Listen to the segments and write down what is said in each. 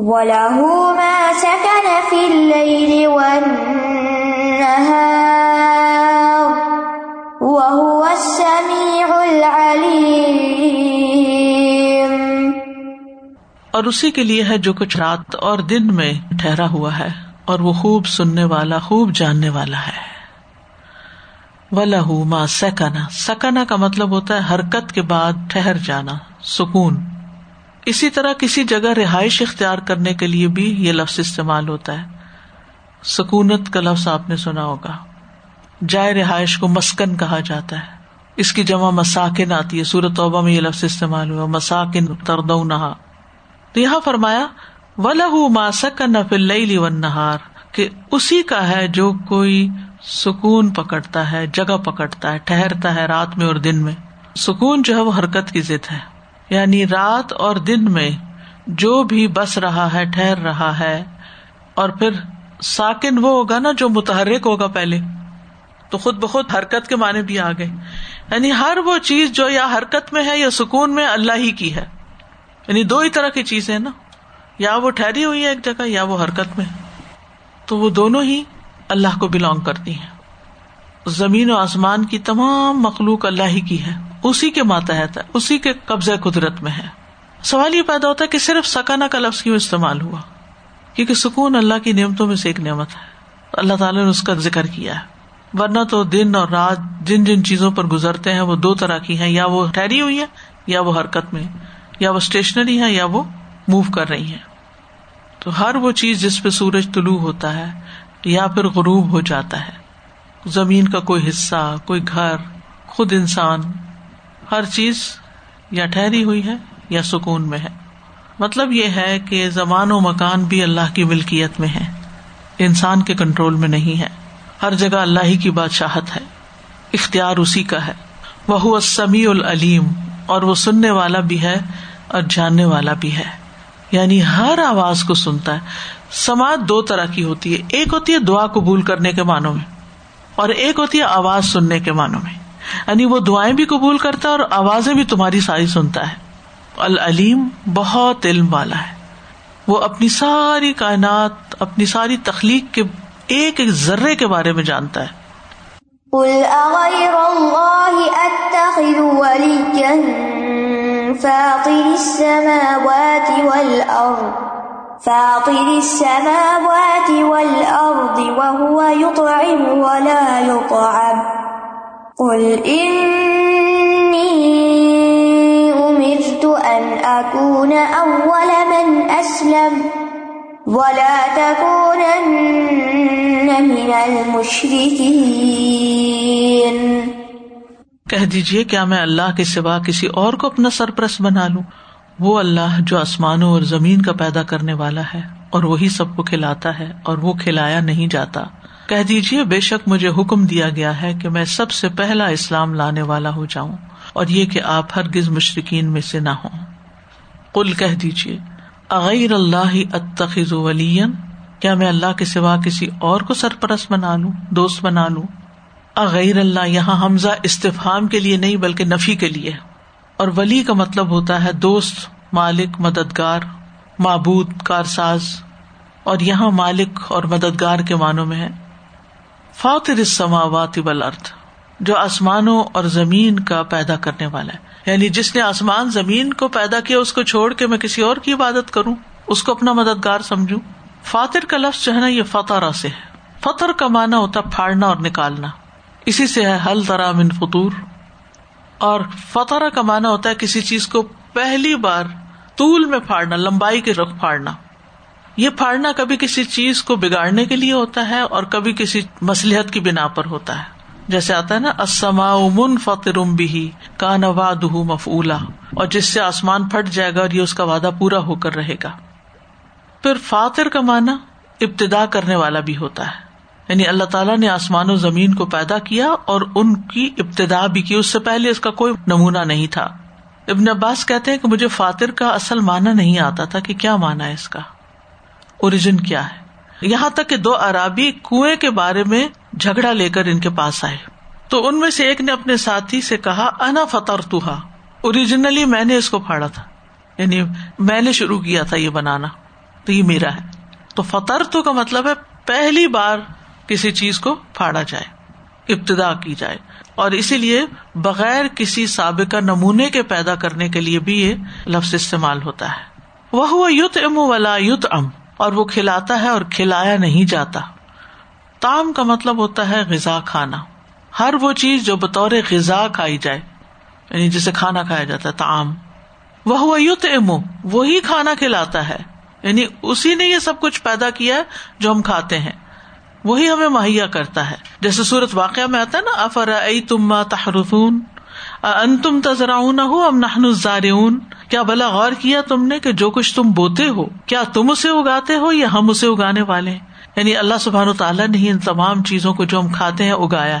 وَلَهُ مَا سَكَنَ فِي اللَّيْلِ وَالنَّهَارِ وَهُوَ السَّمِيعُ الْعَلِيمُ اور اسی کے لیے ہے جو کچھ رات اور دن میں ٹھہرا ہوا ہے، اور وہ خوب سننے والا، خوب جاننے والا ہے۔ و لہو ماں سکنا سکنا کا مطلب ہوتا ہے حرکت کے بعد ٹھہر جانا، سکون۔ اسی طرح کسی جگہ رہائش اختیار کرنے کے لیے بھی یہ لفظ استعمال ہوتا ہے۔ سکونت کا لفظ آپ نے سنا ہوگا۔ جائے رہائش کو مسکن کہا جاتا ہے۔ اس کی جمع مساکن آتی ہے۔ سورت توبہ میں یہ لفظ استعمال ہوا۔ مساکن ترد نہا تو یہاں فرمایا و لہو ما سکن فل نہار کہ اسی کا ہے جو کوئی سکون پکڑتا ہے، جگہ پکڑتا ہے ٹہرتا ہے رات میں اور دن میں۔ سکون جو ہے وہ حرکت کی ضد ہے۔ یعنی رات اور دن میں جو بھی بس رہا ہے، ٹھہر رہا ہے۔ اور پھر ساکن وہ ہوگا نا جو متحرک ہوگا پہلے۔ تو خود بخود حرکت کے معنی بھی آ گئے یعنی ہر وہ چیز جو یا حرکت میں ہے یا سکون میں اللہ ہی کی ہے۔ یعنی دو ہی طرح کی چیزیں نا۔ یا وہ ٹھہری ہوئی ہے ایک جگہ یا وہ حرکت میں۔ تو وہ دونوں ہی اللہ کو بلونگ کرتی ہیں۔ زمین و آسمان کی تمام مخلوق اللہ ہی کی ہے۔ اسی کے ماتحت ہے، اسی کے قبضۂ قدرت میں ہے۔ سوال یہ پیدا ہوتا ہے کہ صرف سکانا کا لفظ کیوں استعمال ہوا؟ کیونکہ سکون اللہ کی نعمتوں میں سے ایک نعمت ہے۔ اللہ تعالیٰ نے اس کا ذکر کیا ہے۔ ورنہ تو دن اور رات جن جن چیزوں پر گزرتے ہیں، وہ دو طرح کی ہیں، یا وہ ٹھہری ہوئی ہے یا وہ حرکت میں، یا وہ اسٹیشنری ہے یا وہ موو کر رہی ہے تو ہر وہ چیز جس پہ سورج طلوع ہوتا ہے، یا پھر غروب ہو جاتا ہے۔ زمین کا کوئی حصہ، کوئی گھر، خود انسان ہر چیز یا ٹھہری ہوئی ہے یا سکون میں ہے۔ مطلب یہ ہے کہ زمان و مکان بھی اللہ کی ملکیت میں ہے۔ انسان کے کنٹرول میں نہیں ہے۔ ہر جگہ اللہ ہی کی بادشاہت ہے۔ اختیار اسی کا ہے۔ وہ سمیع العلیم۔ اور وہ سننے والا بھی ہے اور جاننے والا بھی ہے۔ یعنی ہر آواز کو سنتا ہے۔ سماج دو طرح کی ہوتی ہے۔ ایک ہوتی ہے دعا قبول کرنے کے معنوں میں اور ایک ہوتی ہے آواز سننے کے معنوں میں۔ یعنی وہ دعائیں بھی قبول کرتا ہے اور آوازیں بھی تمہاری ساری سنتا ہے۔ العلیم بہت علم والا ہے۔ وہ اپنی ساری کائنات، اپنی ساری تخلیق کے ایک ایک ذرے کے بارے میں جانتا ہے۔ فاطر السماوات والأرض وهو يطعم ولا يطعم۔ قل إني أمرت أن أكون أول من أسلم ولا تكونن من المشركين۔ کہہ دیجیے کیا میں اللہ کے سوا کسی اور کو اپنا سرپرست بنا لوں؟ وہ اللہ جو آسمانوں اور زمین کا پیدا کرنے والا ہے اور وہی سب کو کھلاتا ہے اور وہ کھلایا نہیں جاتا۔ کہہ دیجیے بے شک مجھے حکم دیا گیا ہے کہ میں سب سے پہلا اسلام لانے والا ہو جاؤں اور یہ کہ آپ ہرگز مشرقین میں سے نہ ہوں۔ کل کہہ دیجیے اغیر اللہ اتخذ ولی کیا میں اللہ کے سوا کسی اور کو سرپرست بنا لوں، دوست بنا لوں؟ اغیر اللہ، یہاں حمزہ استفام کے لیے نہیں بلکہ نفی کے لیے اور ولی کا مطلب ہوتا ہے دوست، مالک، مددگار، معبود، کارساز۔ اور یہاں مالک اور مددگار کے معنوں میں ہے۔ فاطر السماوات والارض، جو آسمانوں اور زمین کا پیدا کرنے والا ہے۔ یعنی جس نے آسمان، زمین کو پیدا کیا، اس کو چھوڑ کے میں کسی اور کی عبادت کروں، اس کو اپنا مددگار سمجھوں۔ فاتر کا لفظ جو ہے نا، یہ فتح سے ہے۔ فتح کا معنی ہوتا پھاڑنا اور نکالنا۔ اسی سے ہے حل طرح من فطور۔ اور فتح کا مانا ہوتا ہے کسی چیز کو پہلی بار طول میں پھاڑنا، لمبائی کے رخ پھاڑنا۔ یہ پھاڑنا کبھی کسی چیز کو بگاڑنے کے لیے ہوتا ہے اور کبھی کسی مسلحت کی بنا پر ہوتا ہے۔ جیسے آتا ہے نا اسما من فترم بھی کا نواد مفلا اور جس سے آسمان پھٹ جائے گا اور یہ اس کا وعدہ پورا ہو کر رہے گا۔ پھر فاتر کا مانا ابتدا کرنے والا بھی ہوتا ہے۔ یعنی اللہ تعالیٰ نے آسمان و زمین کو پیدا کیا اور ان کی ابتدا بھی کی۔ اس سے پہلے اس کا کوئی نمونہ نہیں تھا۔ ابن عباس کہتے ہیں کہ مجھے فاتر کا اصل مانا نہیں آتا تھا کہ کیا مانا ہے اس کا۔ اوریجن کیا ہے؟ یہاں تک کہ دو عرابی کنویں کے بارے میں جھگڑا لے کر ان کے پاس آئے۔ تو ان میں سے ایک نے اپنے ساتھی سے کہا، انا فتر اوریجنلی میں نے اس کو پھاڑا تھا۔ یعنی میں نے شروع کیا تھا یہ بنانا۔ تو یہ میرا ہے۔ تو فطر تو کا مطلب ہے پہلی بار کسی چیز کو پھاڑا جائے، ابتدا کی جائے۔ اور اسی لیے بغیر کسی سابقہ نمونے کے پیدا کرنے کے لیے بھی یہ لفظ استعمال ہوتا ہے۔ وہ یوت ام ولا یوت ام اور وہ کھلاتا ہے اور کھلایا نہیں جاتا۔ تام کا مطلب ہوتا ہے غذا کھانا۔ ہر وہ چیز جو بطور غذا کھائی جائے یعنی جسے کھانا کھایا جاتا ہے، تام۔ وہ یوت امو وہی کھانا کھلاتا ہے۔ یعنی اسی نے یہ سب کچھ پیدا کیا جو ہم کھاتے ہیں۔ وہی ہمیں مہیا کرتا ہے۔ جیسے سورت واقعہ میں آتا ہے نا افر تم تحرفون ان تم ہو ام نہن زارعون کیا بلا غور کیا تم نے کہ جو کچھ تم بوتے ہو، کیا تم اسے اگاتے ہو یا ہم اسے اگانے والے ہیں؟ یعنی اللہ سبحان تعالیٰ نے ان تمام چیزوں کو جو ہم کھاتے ہیں اگایا۔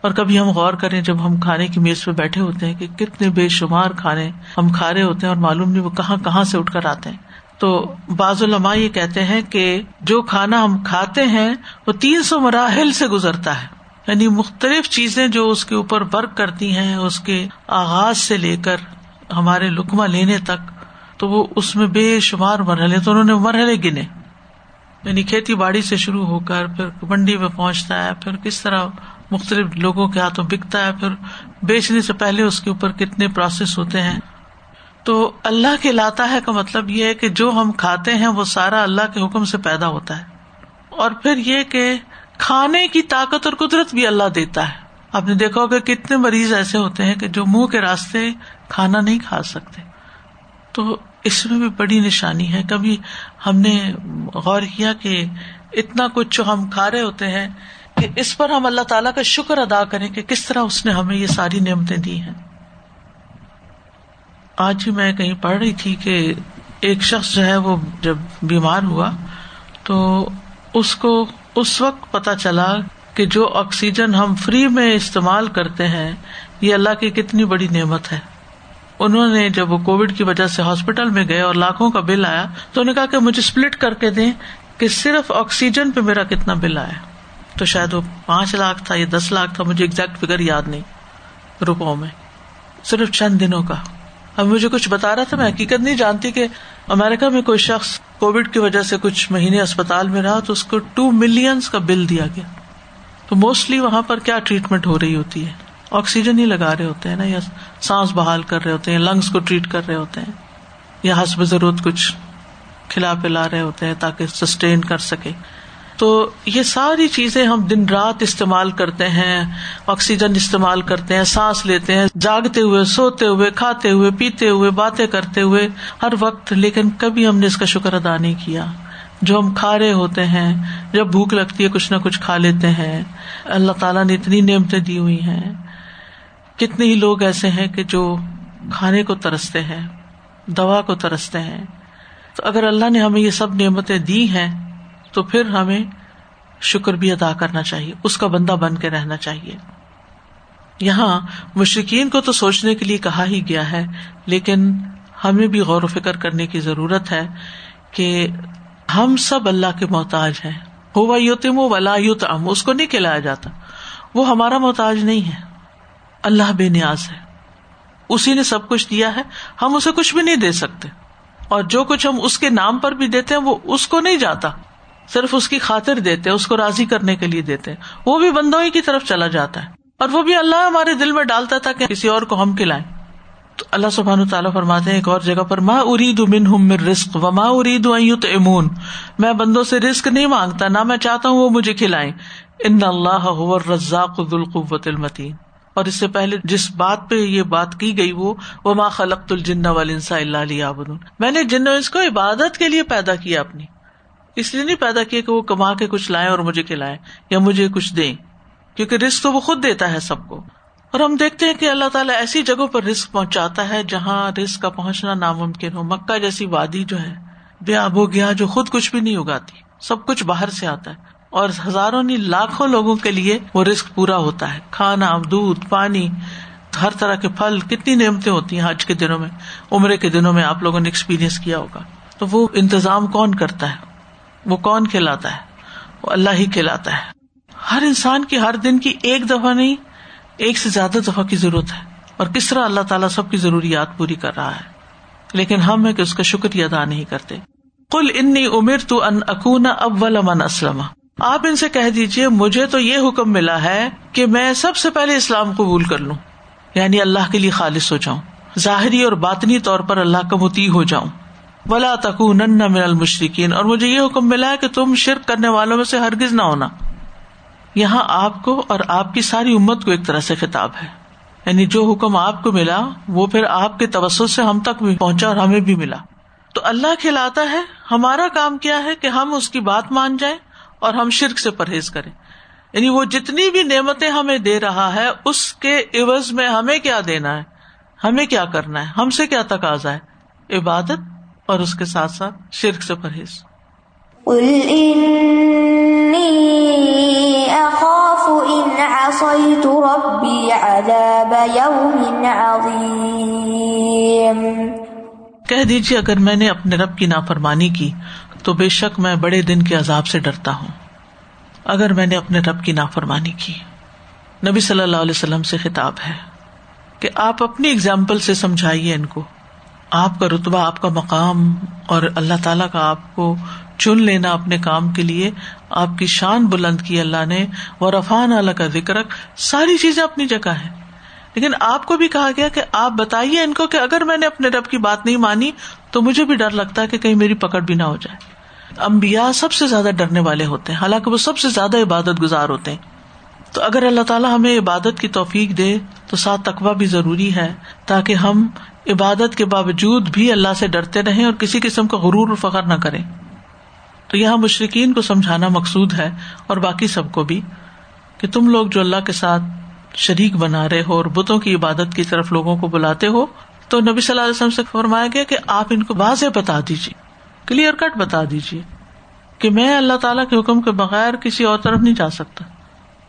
اور کبھی ہم غور کریں جب ہم کھانے کی میز پہ بیٹھے ہوتے ہیں کہ کتنے بے شمار کھانے ہم کھا رہے ہوتے ہیں اور معلوم نہیں وہ کہاں کہاں سے اٹھ کر آتے ہیں۔ تو بعض علماء یہ کہتے ہیں کہ جو کھانا ہم کھاتے ہیں وہ تین سو مراحل سے گزرتا ہے۔ یعنی مختلف چیزیں جو اس کے اوپر ورک کرتی ہیں، اس کے آغاز سے لے کر ہمارے لکما لینے تک، تو وہ اس میں بے شمار مرحلے، تو انہوں نے مرحلے گنے۔ یعنی کھیتی باڑی سے شروع ہو کر پھر منڈی میں پہنچتا ہے، پھر کس طرح مختلف لوگوں کے ہاتھوں بکتا ہے، پھر بیچنے سے پہلے اس کے اوپر کتنے پروسیس ہوتے ہیں۔ تو اللہ کے لاتا ہے کا مطلب یہ ہے کہ جو ہم کھاتے ہیں، وہ سارا اللہ کے حکم سے پیدا ہوتا ہے۔ اور پھر یہ کہ کھانے کی طاقت اور قدرت بھی اللہ دیتا ہے۔ آپ نے دیکھا ہوگا کتنے مریض ایسے ہوتے ہیں کہ جو منہ کے راستے کھانا نہیں کھا سکتے۔ تو اس میں بھی بڑی نشانی ہے۔ کبھی ہم نے غور کیا کہ اتنا کچھ جو ہم کھا رہے ہوتے ہیں کہ اس پر ہم اللہ تعالیٰ کا شکر ادا کریں کہ کس طرح اس نے ہمیں یہ ساری نعمتیں دی ہیں۔ آج ہی میں کہیں پڑھ رہی تھی کہ ایک شخص جو ہے وہ جب بیمار ہوا تو اس کو اس وقت پتا چلا کہ جو آکسیجن ہم فری میں استعمال کرتے ہیں، یہ اللہ کی کتنی بڑی نعمت ہے۔ انہوں نے جب وہ کووڈ کی وجہ سے ہاسپٹل میں گئے اور لاکھوں کا بل آیا، تو انہوں نے کہا کہ مجھے اسپلٹ کر کے دیں کہ صرف آکسیجن پہ میرا کتنا بل آیا۔ تو شاید وہ پانچ لاکھ تھا یا دس لاکھ تھا، مجھے ایگزیکٹ فگر یاد نہیں روپوں میں۔ صرف چند دنوں کا۔ اب مجھے کچھ بتا رہا تھا، میں حقیقت نہیں جانتی کہ امیرکا میں کوئی شخص کووڈ کی وجہ سے کچھ مہینے اسپتال میں رہا تو اس کو ٹو ملینس کا بل دیا گیا۔ تو موسٹلی وہاں پر کیا ٹریٹمنٹ ہو رہی ہوتی ہے؟ آکسیجن ہی لگا رہے ہوتے ہیں نا، یا سانس بحال کر رہے ہوتے ہیں لنگس کو ٹریٹ کر رہے ہوتے ہیں، یا حسب ضرورت کچھ کھلا پلا رہے ہوتے ہیں تاکہ سسٹین کر سکے۔ تو یہ ساری چیزیں ہم دن رات استعمال کرتے ہیں، آکسیجن استعمال کرتے ہیں، سانس لیتے ہیں، جاگتے ہوئے، سوتے ہوئے، کھاتے ہوئے، پیتے ہوئے، باتیں کرتے ہوئے، ہر وقت، لیکن کبھی ہم نے اس کا شکر ادا نہیں کیا۔ جو ہم کھا رہے ہوتے ہیں، جب بھوک لگتی ہے، کچھ نہ کچھ کھا لیتے ہیں۔ اللہ تعالیٰ نے اتنی نعمتیں دی ہوئی ہیں۔ کتنے ہی لوگ ایسے ہیں کہ جو کھانے کو ترستے ہیں، دوا کو ترستے ہیں۔ تو اگر اللہ نے ہمیں یہ سب نعمتیں دی ہیں تو پھر ہمیں شکر بھی ادا کرنا چاہیے۔ اس کا بندہ بن کے رہنا چاہیے۔ یہاں مشرقین کو تو سوچنے کے لیے کہا ہی گیا ہے، لیکن ہمیں بھی غور و فکر کرنے کی ضرورت ہے کہ ہم سب اللہ کے محتاج ہیں۔ ہوا یوتم ولا یوت ام اس کو نہیں کھلایا جاتا۔ وہ ہمارا محتاج نہیں ہے۔ اللہ بے نیاز ہے۔ اسی نے سب کچھ دیا ہے۔ ہم اسے کچھ بھی نہیں دے سکتے۔ اور جو کچھ ہم اس کے نام پر بھی دیتے ہیں، وہ اس کو نہیں جاتا۔ صرف اس کی خاطر دیتے اس کو راضی کرنے کے لیے دیتے وہ بھی بندوں ہی کی طرف چلا جاتا ہے۔ اور وہ بھی اللہ ہمارے دل میں ڈالتا تھا کہ کسی اور کو ہم کھلائیں۔ تو اللہ سبحان تعالیٰ فرماتے ہیں ایک اور جگہ پر ماں ارید من ہوں رسک و ماں ارید امون میں بندوں سے رسک نہیں مانگتا، نہ میں چاہتا ہوں وہ مجھے کھلائیں۔ ان اللہ رزاق القوت المتین اور اس سے پہلے جس بات پہ یہ بات کی گئی وہ وہ ماں خلق الجن والنسا اللہ علیہ میں نے جن اس کو عبادت کے لیے پیدا کیا اپنی۔ اس لیے نہیں پیدا کیا کہ وہ کما کے کچھ لائیں اور مجھے کھلائیں یا مجھے کچھ دیں، کیونکہ رسک تو وہ خود دیتا ہے سب کو۔ اور ہم دیکھتے ہیں کہ اللہ تعالیٰ ایسی جگہوں پر رسک پہنچاتا ہے جہاں رسک کا پہنچنا ناممکن ہو۔ مکہ جیسی وادی جو ہے بے آب ہو گیا جو خود کچھ بھی نہیں اگاتی، سب کچھ باہر سے آتا ہے۔ اور ہزاروں نہیں، لاکھوں لوگوں کے لیے وہ رسک پورا ہوتا ہے۔ کھانا، دودھ، پانی، ہر طرح کے پھل، کتنی نعمتیں ہوتی ہیں آج کے دنوں میں۔ عمرے کے دنوں میں آپ لوگوں نے ایکسپیرئنس کیا ہوگا۔ تو وہ انتظام کون کرتا ہے؟ وہ کون کھلاتا ہے؟ وہ اللہ ہی کھلاتا ہے۔ ہر انسان کی ہر دن کی ایک دفعہ نہیں، ایک سے زیادہ دفعہ کی ضرورت ہے۔ اور کس طرح اللہ تعالیٰ سب کی ضروریات پوری کر رہا ہے۔ لیکن ہم ہے کہ اس کا شکریہ ادا نہیں کرتے۔ کل انی امر تو ان اکون اول من اسلم آپ ان سے کہہ دیجیے مجھے تو یہ حکم ملا ہے کہ میں سب سے پہلے اسلام قبول کر لوں۔ یعنی اللہ کے لیے خالص ہو جاؤں۔ ظاہری اور باطنی طور پر اللہ کا متی ہو جاؤں۔ ولا تکون من المشرقین اور مجھے یہ حکم ملا ہے کہ تم شرک کرنے والوں میں سے ہرگز نہ ہونا۔ یہاں آپ کو اور آپ کی ساری امت کو ایک طرح سے خطاب ہے۔ یعنی جو حکم آپ کو ملا، وہ پھر آپ کے توسط سے ہم تک بھی پہنچا اور ہمیں بھی ملا۔ تو اللہ کھلاتا ہے، ہمارا کام کیا ہے کہ ہم اس کی بات مان جائیں اور ہم شرک سے پرہیز کریں۔ یعنی وہ جتنی بھی نعمتیں ہمیں دے رہا ہے، اس کے عوض میں ہمیں کیا دینا ہے؟ ہمیں کیا کرنا ہے؟ ہم سے کیا تقاضا ہے؟ عبادت اور اس کے ساتھ ساتھ شرک سے پرہیز۔ کہہ دیجیے اگر میں نے اپنے رب کی نافرمانی کی تو بے شک میں بڑے دن کے عذاب سے ڈرتا ہوں۔ اگر میں نے اپنے رب کی نافرمانی کی۔ نبی صلی اللہ علیہ وسلم سے خطاب ہے کہ آپ اپنی اگزامپل سے سمجھائیے ان کو۔ آپ کا رتبہ، آپ کا مقام اور اللہ تعالیٰ کا آپ کو چن لینا اپنے کام کے لیے، آپ کی شان بلند کی اللہ نے وہ رفان اللہ کا ذکر ساری چیزیں اپنی جگہ ہے لیکن آپ کو بھی کہا گیا کہ آپ بتائیے ان کو کہ اگر میں نے اپنے رب کی بات نہیں مانی، تو مجھے بھی ڈر لگتا ہے کہ کہیں میری پکڑ بھی نہ ہو جائے۔ امبیا سب سے زیادہ ڈرنے والے ہوتے ہیں۔ حالانکہ وہ سب سے زیادہ عبادت گزار ہوتے ہیں۔ تو اگر اللہ تعالیٰ ہمیں عبادت کی توفیق دے، تو ساتھ تقوا بھی ضروری ہے تاکہ ہم عبادت کے باوجود بھی اللہ سے ڈرتے رہیں اور کسی قسم کا غرور فخر نہ کریں۔ تو یہاں مشرقین کو سمجھانا مقصود ہے اور باقی سب کو بھی کہ تم لوگ جو اللہ کے ساتھ شریک بنا رہے ہو اور بتوں کی عبادت کی طرف لوگوں کو بلاتے ہو، تو نبی صلی اللہ علیہ وسلم سے فرمایا گیا کہ آپ ان کو واضح بتا دیجیے کلیئر کٹ بتا دیجیے کہ میں اللہ تعالیٰ کے حکم کے بغیر کسی اور طرف نہیں جا سکتا۔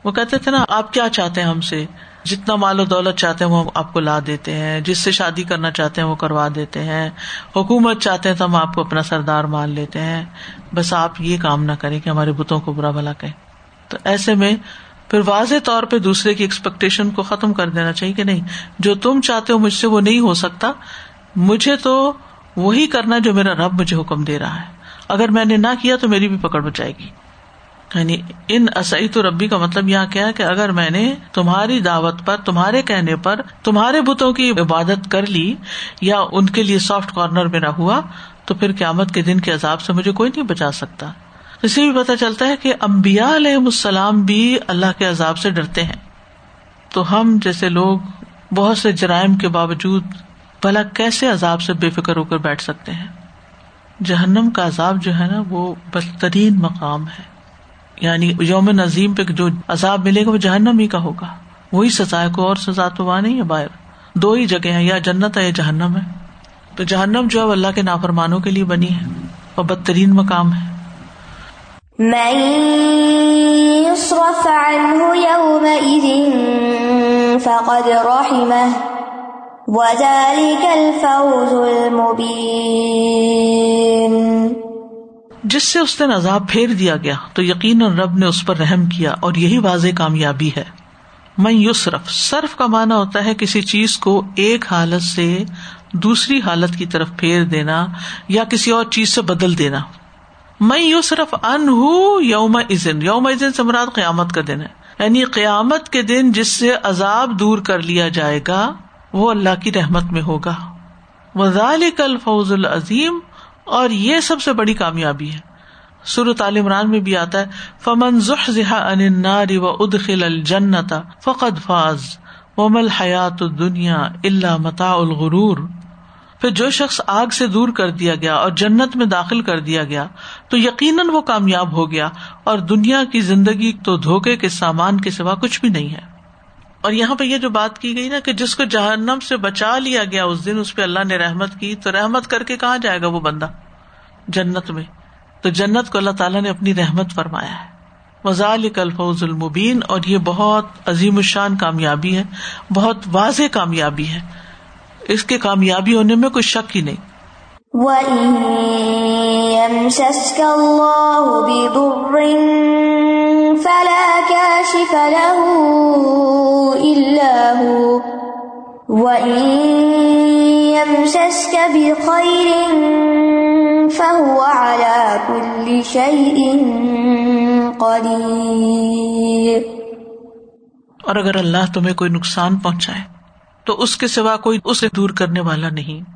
وہ کہتے تھے نا، آپ کیا چاہتے ہیں ہم سے؟ جتنا مال و دولت چاہتے ہیں وہ آپ کو لا دیتے ہیں، جس سے شادی کرنا چاہتے ہیں وہ کروا دیتے ہیں۔ حکومت چاہتے ہیں تو ہم آپ کو اپنا سردار مان لیتے ہیں۔ بس آپ یہ کام نہ کریں کہ ہمارے بتوں کو برا بلا کہ تو ایسے میں پھر واضح طور پہ دوسرے کی ایکسپیکٹیشن کو ختم کر دینا چاہیے کہ نہیں، جو تم چاہتے ہو مجھ سے وہ نہیں ہو سکتا۔ مجھے تو وہی کرنا جو میرا رب مجھے حکم دے رہا ہے۔ اگر میں نے نہ کیا تو میری بھی پکڑ بچائے گی۔ یعنی ان تو ربی کا مطلب یہاں کیا ہے کہ اگر میں نے تمہاری دعوت پر، تمہارے کہنے پر، تمہارے بتوں کی عبادت کر لی یا ان کے لیے سافٹ کارنر میرا ہوا، تو پھر قیامت کے دن کے عذاب سے مجھے کوئی نہیں بچا سکتا۔ اسے بھی پتا چلتا ہے کہ امبیا علیہ السلام بھی اللہ کے عذاب سے ڈرتے ہیں۔ تو ہم جیسے لوگ بہت سے جرائم کے باوجود بھلا کیسے عذاب سے بے فکر ہو کر بیٹھ سکتے ہیں؟ جہنم کا عذاب جو ہے نا، وہ بدترین مقام ہے۔ یعنی یوم نظیم پہ جو عذاب ملے گا وہ جہنم ہی کا ہوگا۔ وہی سزا ہے، کوئی اور سزا تو وہاں نہیں ہے باہر۔ دو ہی جگہ ہیں، یا جنت ہے یا جہنم ہے۔ تو جہنم جو ہے اللہ کے نافرمانوں کے لیے بنی ہے اور بدترین مقام ہے۔ جس سے اس دن عذاب پھیر دیا گیا، تو یقین رب نے اس پر رحم کیا اور یہی واضح کامیابی ہے۔ میں یوسرف صرف کا مانا ہوتا ہے کسی چیز کو ایک حالت سے دوسری حالت کی طرف پھیر دینا یا کسی اور چیز سے بدل دینا۔ میں یو صرف ان ہوں یوم ازن یوم ازن سے مراد قیامت کا دن ہے۔ یعنی قیامت کے دن جس سے عذاب دور کر لیا جائے گا، وہ اللہ کی رحمت میں ہوگا۔ وزال الفوز العظیم اور یہ سب سے بڑی کامیابی ہے۔ سر عمران میں بھی آتا ہے، فمن ان و ادخل الجنتا فقد فاز۔ ومل حیات دنیا اللہ متا الغرور۔ پھر جو شخص آگ سے دور کر دیا گیا اور جنت میں داخل کر دیا گیا، تو یقیناً وہ کامیاب ہو گیا اور دنیا کی زندگی تو دھوکے کے سامان کے سوا کچھ بھی نہیں ہے۔ اور یہاں پہ یہ جو بات کی گئی نا کہ جس کو جہنم سے بچا لیا گیا اس دن، اس پہ اللہ نے رحمت کی، تو رحمت کر کے کہاں جائے گا وہ بندہ؟ جنت میں۔ تو جنت کو اللہ تعالیٰ نے اپنی رحمت فرمایا ہے۔ وزال الفوز المبین اور یہ بہت عظیم الشان کامیابی ہے، بہت واضح کامیابی ہے۔ اس کے کامیابی ہونے میں کوئی شک ہی نہیں۔ فلا كاشف له إلا هو. وإن يمسسك بخير فهو على كل شيء قدير. اور اگر اللہ تمہیں کوئی نقصان پہنچائے، تو اس کے سوا کوئی اسے دور کرنے والا نہیں۔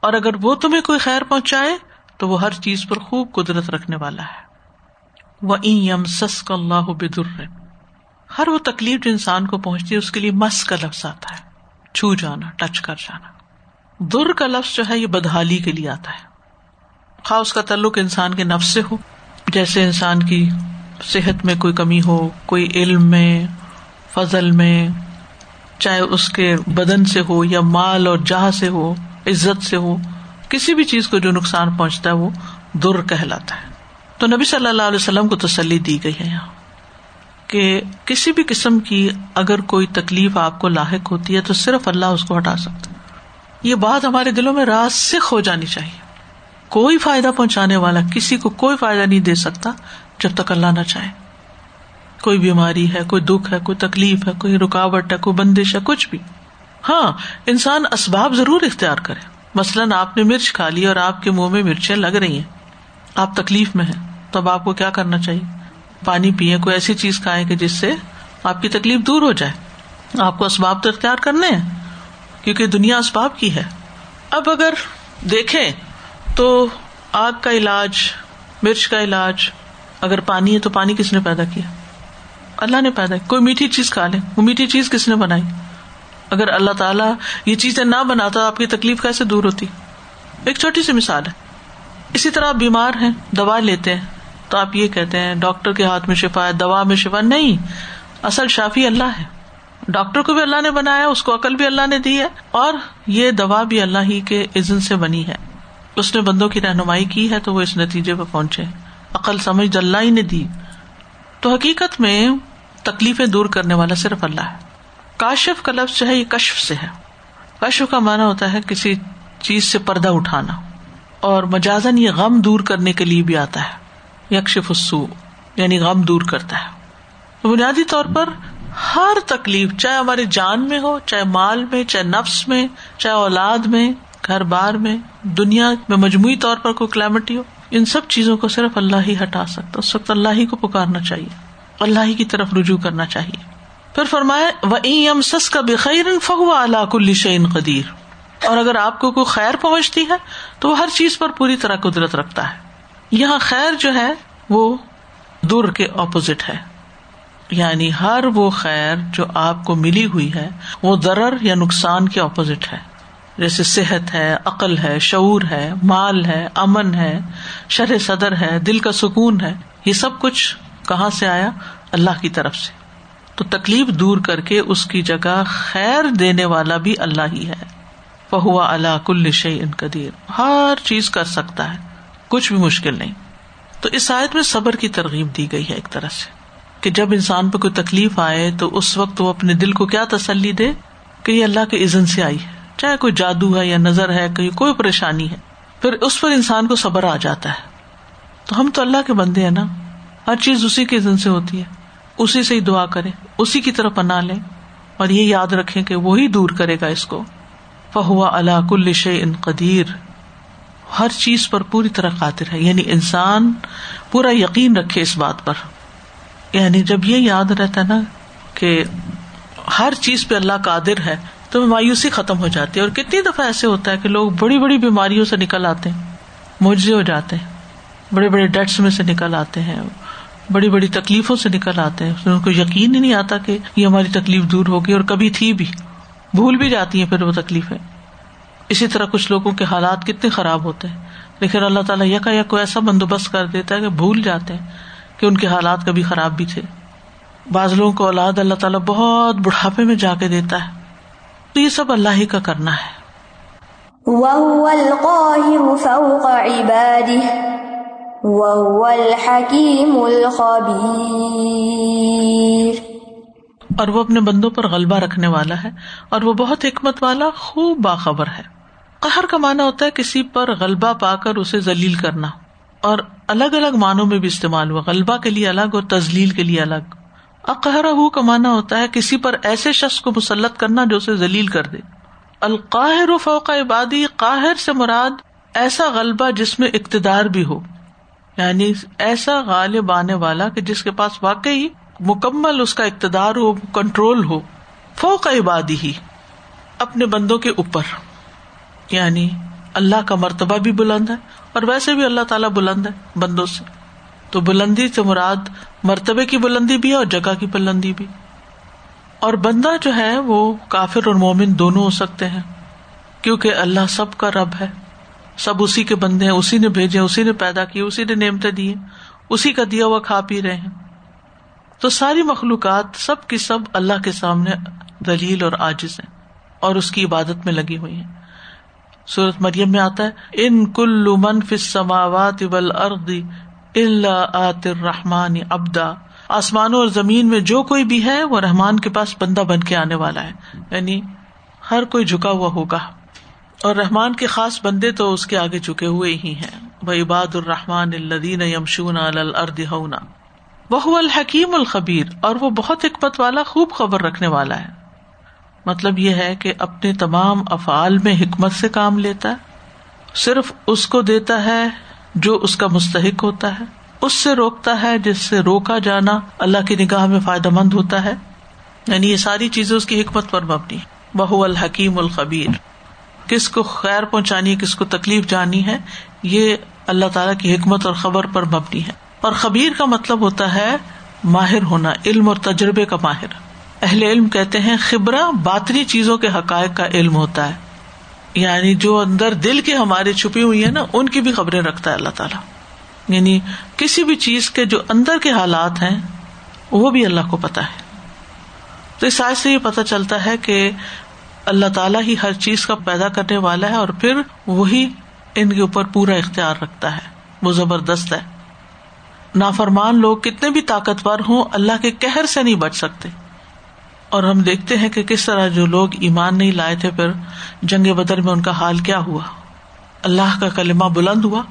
اور اگر وہ تمہیں کوئی خیر پہنچائے، تو وہ ہر چیز پر خوب قدرت رکھنے والا ہے۔ وہ یم سس کا اللہ بدر ہر وہ تکلیف جو انسان کو پہنچتی ہے، اس کے لیے مس کا لفظ آتا ہے۔ چھو جانا، ٹچ کر جانا۔ در کا لفظ جو ہے، یہ بدحالی کے لیے آتا ہے۔ خاص اس کا تعلق انسان کے نفس سے ہو، جیسے انسان کی صحت میں کوئی کمی ہو، کوئی علم میں، فضل میں، چاہے اس کے بدن سے ہو یا مال اور جہاں سے ہو، عزت سے ہو، کسی بھی چیز کو جو نقصان پہنچتا ہے، وہ در کہلاتا ہے۔ تو نبی صلی اللہ علیہ وسلم کو تسلی دی گئی ہے یہاں کہ کسی بھی قسم کی اگر کوئی تکلیف آپ کو لاحق ہوتی ہے تو صرف اللہ اس کو ہٹا سکتا یہ بات ہمارے دلوں میں راسک ہو جانی چاہیے۔ کوئی فائدہ پہنچانے والا کسی کو کوئی فائدہ نہیں دے سکتا جب تک اللہ نہ چاہے۔ کوئی بیماری ہے، کوئی دکھ ہے، کوئی تکلیف ہے، کوئی رکاوٹ ہے، کوئی بندش ہے، کچھ بھی۔ ہاں انسان اسباب ضرور اختیار کرے۔ مثلاً آپ نے مرچ کھا لی اور آپ کے منہ میں مرچیں لگ رہی ہیں۔ آپ تکلیف میں ہیں۔ تو اب آپ کو کیا کرنا چاہیے؟ پانی پیئے کوئی ایسی چیز کھائے کہ جس سے آپ کی تکلیف دور ہو جائے۔ آپ کو اسباب تو اختیار کرنے ہیں، کیونکہ دنیا اسباب کی ہے۔ اب اگر دیکھیں تو آگ کا علاج، مرچ کا علاج، اگر پانی ہے تو پانی کس نے پیدا کیا؟ اللہ نے پیدا کوئی میٹھی چیز کھا لے وہ میٹھی چیز کس نے بنائی؟ اگر اللہ تعالیٰ یہ چیزیں نہ بناتا آپ کی تکلیف کیسے دور ہوتی؟ ایک چھوٹی سی مثال ہے۔ اسی طرح آپ بیمار ہیں، دوا لیتے ہیں۔ تو آپ یہ کہتے ہیں، ڈاکٹر کے ہاتھ میں شفا ہے، دوا میں شفا، نہیں، اصل شافی اللہ ہے۔ ڈاکٹر کو بھی اللہ نے بنایا، اس کو عقل بھی اللہ نے دی ہے، اور یہ دوا بھی اللہ ہی کے عزن سے بنی ہے۔ اس نے بندوں کی رہنمائی کی ہے تو وہ اس نتیجے پہ پہنچے۔ عقل سمجھ اللہ ہی نے دی۔ تو حقیقت میں تکلیفیں دور کرنے والا صرف اللہ ہے۔ کاشف کا لفظ جو ہے یہ کشف سے ہے۔ کشف کا مانا ہوتا ہے کسی چیز سے پردہ اٹھانا، اور مجازن یہ غم دور کرنے کے لیے بھی آتا ہے۔ یکشف السو یعنی غم دور کرتا ہے۔ بنیادی طور پر ہر تکلیف، چاہے ہماری جان میں ہو، چاہے مال میں، چاہے نفس میں، چاہے اولاد میں، گھر بار میں، دنیا میں مجموعی طور پر کوئی کلیمٹی ہو، ان سب چیزوں کو صرف اللہ ہی ہٹا سکتا، اس وقت اللہ ہی کو پکارنا چاہیے، اللہ ہی کی طرف رجوع کرنا چاہیے۔ پھر فرمائے و سس کا بخیر فہو اللہ کل شعین قدیر اور اگر آپ کو کوئی خیر پہنچتی ہے، تو وہ ہر چیز پر پوری طرح قدرت رکھتا ہے۔ یہاں خیر جو ہے وہ دور کے اپوزٹ ہے۔ یعنی ہر وہ خیر جو آپ کو ملی ہوئی ہے، وہ درر یا نقصان کے اپوزٹ ہے۔ جیسے صحت ہے، عقل ہے، شعور ہے، مال ہے، امن ہے، شرح صدر ہے، دل کا سکون ہے۔ یہ سب کچھ کہاں سے آیا؟ اللہ کی طرف سے۔ تو تکلیف دور کر کے اس کی جگہ خیر دینے والا بھی اللہ ہی ہے۔ فہوا اللہ کل شعی ان قدیر۔ ہر چیز کر سکتا ہے۔ کچھ بھی مشکل نہیں۔ تو اس آیت میں صبر کی ترغیب دی گئی ہے ایک طرح سے کہ جب انسان پہ کوئی تکلیف آئے تو اس وقت وہ اپنے دل کو کیا تسلی دے کہ یہ اللہ کے عزن سے آئی ہے۔ چاہے کوئی جادو ہے یا نظر ہے کہیں کوئی پریشانی ہے، پھر اس پر انسان کو صبر آ جاتا ہے۔ تو ہم تو اللہ کے بندے ہیں نا۔ ہر چیز اسی کے عزن سے ہوتی ہے۔ اسی سے ہی دعا کرے اسی کی طرف اپنا لیں۔ اور یہ یاد رکھے کہ وہی دور کرے گا اس کو۔ فہوا اللہ کل ان قدیر۔ ہر چیز پر پوری طرح قاطر ہے۔ یعنی انسان پورا یقین رکھے اس بات پر۔ یعنی جب یہ یاد رہتا ہے نا کہ ہر چیز پہ اللہ قادر ہے، تو مایوسی ختم ہو جاتی ہے۔ اور کتنی دفعہ ایسے ہوتا ہے کہ لوگ بڑی بڑی بیماریوں سے نکل آتے ہیں مجھے ہو جاتے ہیں، بڑے بڑے ڈیٹس میں سے نکل آتے ہیں، بڑی بڑی تکلیفوں سے نکل آتے ہیں۔ ان کو یقین ہی نہیں آتا کہ یہ ہماری تکلیف دور ہوگی اور کبھی تھی بھی۔ بھول بھی جاتی ہیں پھر وہ تکلیفیں۔ اسی طرح کچھ لوگوں کے حالات کتنے خراب ہوتے ہیں۔ لیکن اللہ تعالیٰ یکا یا کوئی ایسا بندوبست کر دیتا ہے کہ بھول جاتے ہیں کہ ان کے حالات کبھی خراب بھی تھے۔ بعض لوگوں کو اولاد اللہ تعالیٰ بہت بڑھاپے میں جا کے دیتا ہے۔ تو یہ سب اللہ ہی کا کرنا ہے۔ اور وہ اپنے بندوں پر غلبہ رکھنے والا ہے اور وہ بہت حکمت والا خوب باخبر ہے۔ قہر کا مانا ہوتا ہے کسی پر غلبہ پا کر اسے ذلیل کرنا اور الگ الگ معنوں میں بھی استعمال ہوا۔ غلبہ کے لیے الگ اور تزلیل کے لیے الگ۔ اقہرا کا مانا ہوتا ہے کسی پر ایسے شخص کو مسلط کرنا جو اسے ذلیل کر دے۔ القاہر و فوق عبادی، قاہر سے مراد ایسا غلبہ جس میں اقتدار بھی ہو۔ یعنی ایسا غالب آنے والا کہ جس کے پاس واقعی مکمل اس کا اقتدار ہو، کنٹرول ہو۔ فوق عبادی ہی، اپنے بندوں کے اوپر۔ یعنی اللہ کا مرتبہ بھی بلند ہے اور ویسے بھی اللہ تعالیٰ بلند ہے بندوں سے۔ تو بلندی سے مراد مرتبے کی بلندی بھی ہے اور جگہ کی بلندی بھی۔ اور بندہ جو ہے وہ کافر اور مومن دونوں ہو سکتے ہیں، کیونکہ اللہ سب کا رب ہے۔ سب اسی کے بندے ہیں، اسی نے بھیجے، اسی نے پیدا کیے، اسی نے نعمتیں دیے اسی کا دیا ہوا کھا پی رہے ہیں۔ تو ساری مخلوقات سب کی سب اللہ کے سامنے دلیل اور عاجز ہیں اور اس کی عبادت میں لگی ہوئی ہیں۔ سورت مریم میں آتا ہے، ان کل من سماوات ابل اردی اللہ رحمان ابدا آسمانوں اور زمین میں جو کوئی بھی ہے، وہ رحمان کے پاس بندہ بن کے آنے والا ہے۔ یعنی ہر کوئی جھکا ہوا ہوگا۔ اور رحمان کے خاص بندے تو اس کے آگے جھکے ہوئے ہی ہیں۔ وہ عباد الرحمان الدین یمشون الرد ہونا وہ الحکیم الخبیر اور وہ بہت حکمت والا، خوب خبر رکھنے والا ہے۔ مطلب یہ ہے کہ اپنے تمام افعال میں حکمت سے کام لیتا ہے، صرف اس کو دیتا ہے جو اس کا مستحق ہوتا ہے، اس سے روکتا ہے جس سے روکا جانا اللہ کی نگاہ میں فائدہ مند ہوتا ہے۔ یعنی یہ ساری چیزیں اس کی حکمت پر مبنی۔ بہو الحکیم الخبیر۔ کس کو خیر پہنچانی ہے کس کو تکلیف جانی ہے، یہ اللہ تعالیٰ کی حکمت اور خبر پر مبنی ہے۔ اور خبیر کا مطلب ہوتا ہے ماہر ہونا، علم اور تجربے کا ماہر۔ اہل علم کہتے ہیں خبرا باطنی چیزوں کے حقائق کا علم ہوتا ہے۔ یعنی جو اندر دل کے ہمارے چھپی ہوئی ہے نا، ان کی بھی خبریں رکھتا ہے اللہ تعالیٰ۔ یعنی کسی بھی چیز کے جو اندر کے حالات ہیں، وہ بھی اللہ کو پتا ہے۔ تو اس آج سے یہ پتا چلتا ہے کہ اللہ تعالیٰ ہی ہر چیز کا پیدا کرنے والا ہے اور پھر وہی ان کے اوپر پورا اختیار رکھتا ہے۔ وہ زبردست ہے۔ نافرمان لوگ کتنے بھی طاقتور ہوں، اللہ کے کہر سے نہیں بچ سکتے۔ اور ہم دیکھتے ہیں کہ کس طرح جو لوگ ایمان نہیں لائے تھے، پھر جنگ بدر میں ان کا حال کیا ہوا؟ اللہ کا کلمہ بلند ہوا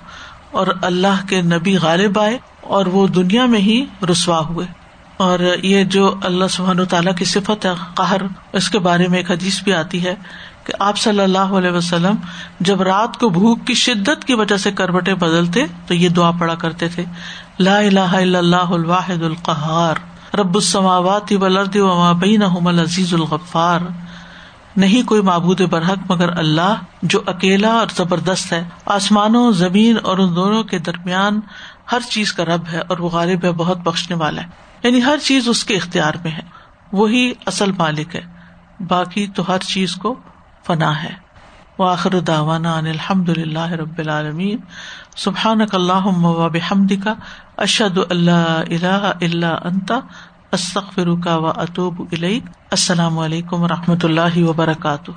اور اللہ کے نبی غالب آئے اور وہ دنیا میں ہی رسوا ہوئے۔ اور یہ جو اللہ سبحان تعالیٰ کی صفت ہے، قہر، اس کے بارے میں ایک حدیث بھی آتی ہے کہ آپ صلی اللہ علیہ وسلم جب رات کو بھوک کی شدت کی وجہ سے کروٹیں بدلتے تو یہ دعا پڑا کرتے تھے، لا الہ الا اللہ الواحد القہار۔ رب السماوات والارض وما بینہما العزیز الغفار۔ نہیں کوئی معبود برحق مگر اللہ جو اکیلا اور زبردست ہے۔ آسمانوں، زمین اور ان دونوں کے درمیان ہر چیز کا رب ہے اور وہ غالب ہے، بہت بخشنے والا ہے۔ یعنی ہر چیز اس کے اختیار میں ہے۔ وہی اصل مالک ہے۔ باقی تو ہر چیز کو فنا ہے۔ وآخر داوانا عن الحمد للہ رب العالمین. سبحانک اللہم و بحمدک، اشہد اللہ الہ الا انت، استغفرک و اتوب الیک. السلام علیکم و رحمۃ اللہ وبرکاتہ.